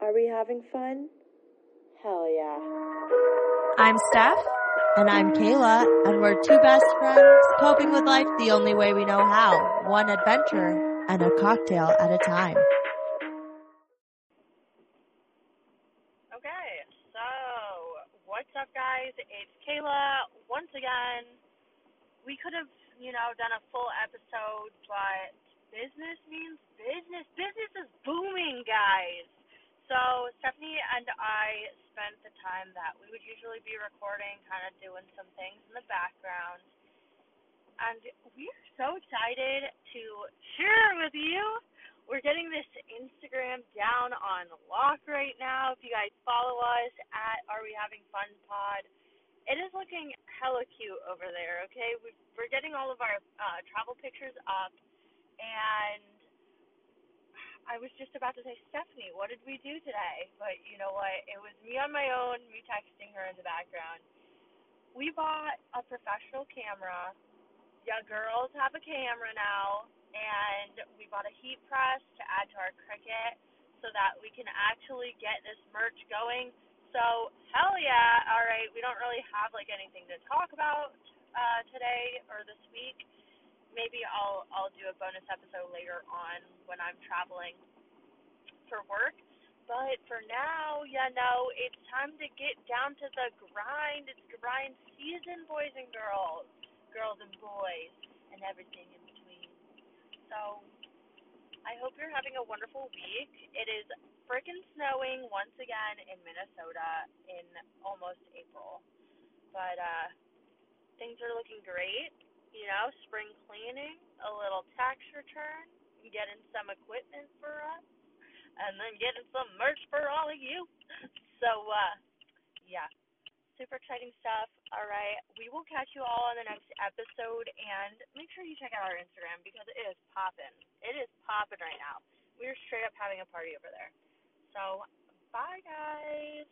Are we having fun? Hell yeah. I'm Steph. And I'm Kayla, and we're two best friends coping with life the only way we know how one adventure and a cocktail at a time. Okay, so what's up, guys? It's Kayla once again. We could have, you know, done a full episode, but business means business. Business is booming, guys. So Stephanie and I spent the time that we would usually be recording, kind of doing some things in the background. And we're so excited to share with you. We're getting this Instagram down on lock right now. If you guys follow us at Are We Having Fun Pod, it is looking hella cute over there. Okay, we're getting all of our uh, travel pictures up, and I was just about to say, Stephanie, what did we do today? But you know what? It was me on my own, me texting her in the background. We bought a professional camera. Yeah, girls have a camera now, and we bought a heat press to add to our Cricut so that we can actually get this merch going. So hell yeah! All right, we don't really have like anything to talk about uh, today or this week maybe I'll I'll do a bonus episode later on when I'm traveling for work. But for now, you know, it's time to get down to the grind. It's grind season, boys and girls, girls and boys, and everything in between. So I hope you're having a wonderful week. It is frickin' snowing once again in Minnesota in almost April. But uh things are looking great know, spring cleaning, a little tax return, getting some equipment for us, and then getting some merch for all of you. So, uh, yeah, super exciting stuff. All right, we will catch you all on the next episode, and make sure you check out our Instagram because it is popping. It is popping right now. We're straight up having a party over there. So, bye, guys.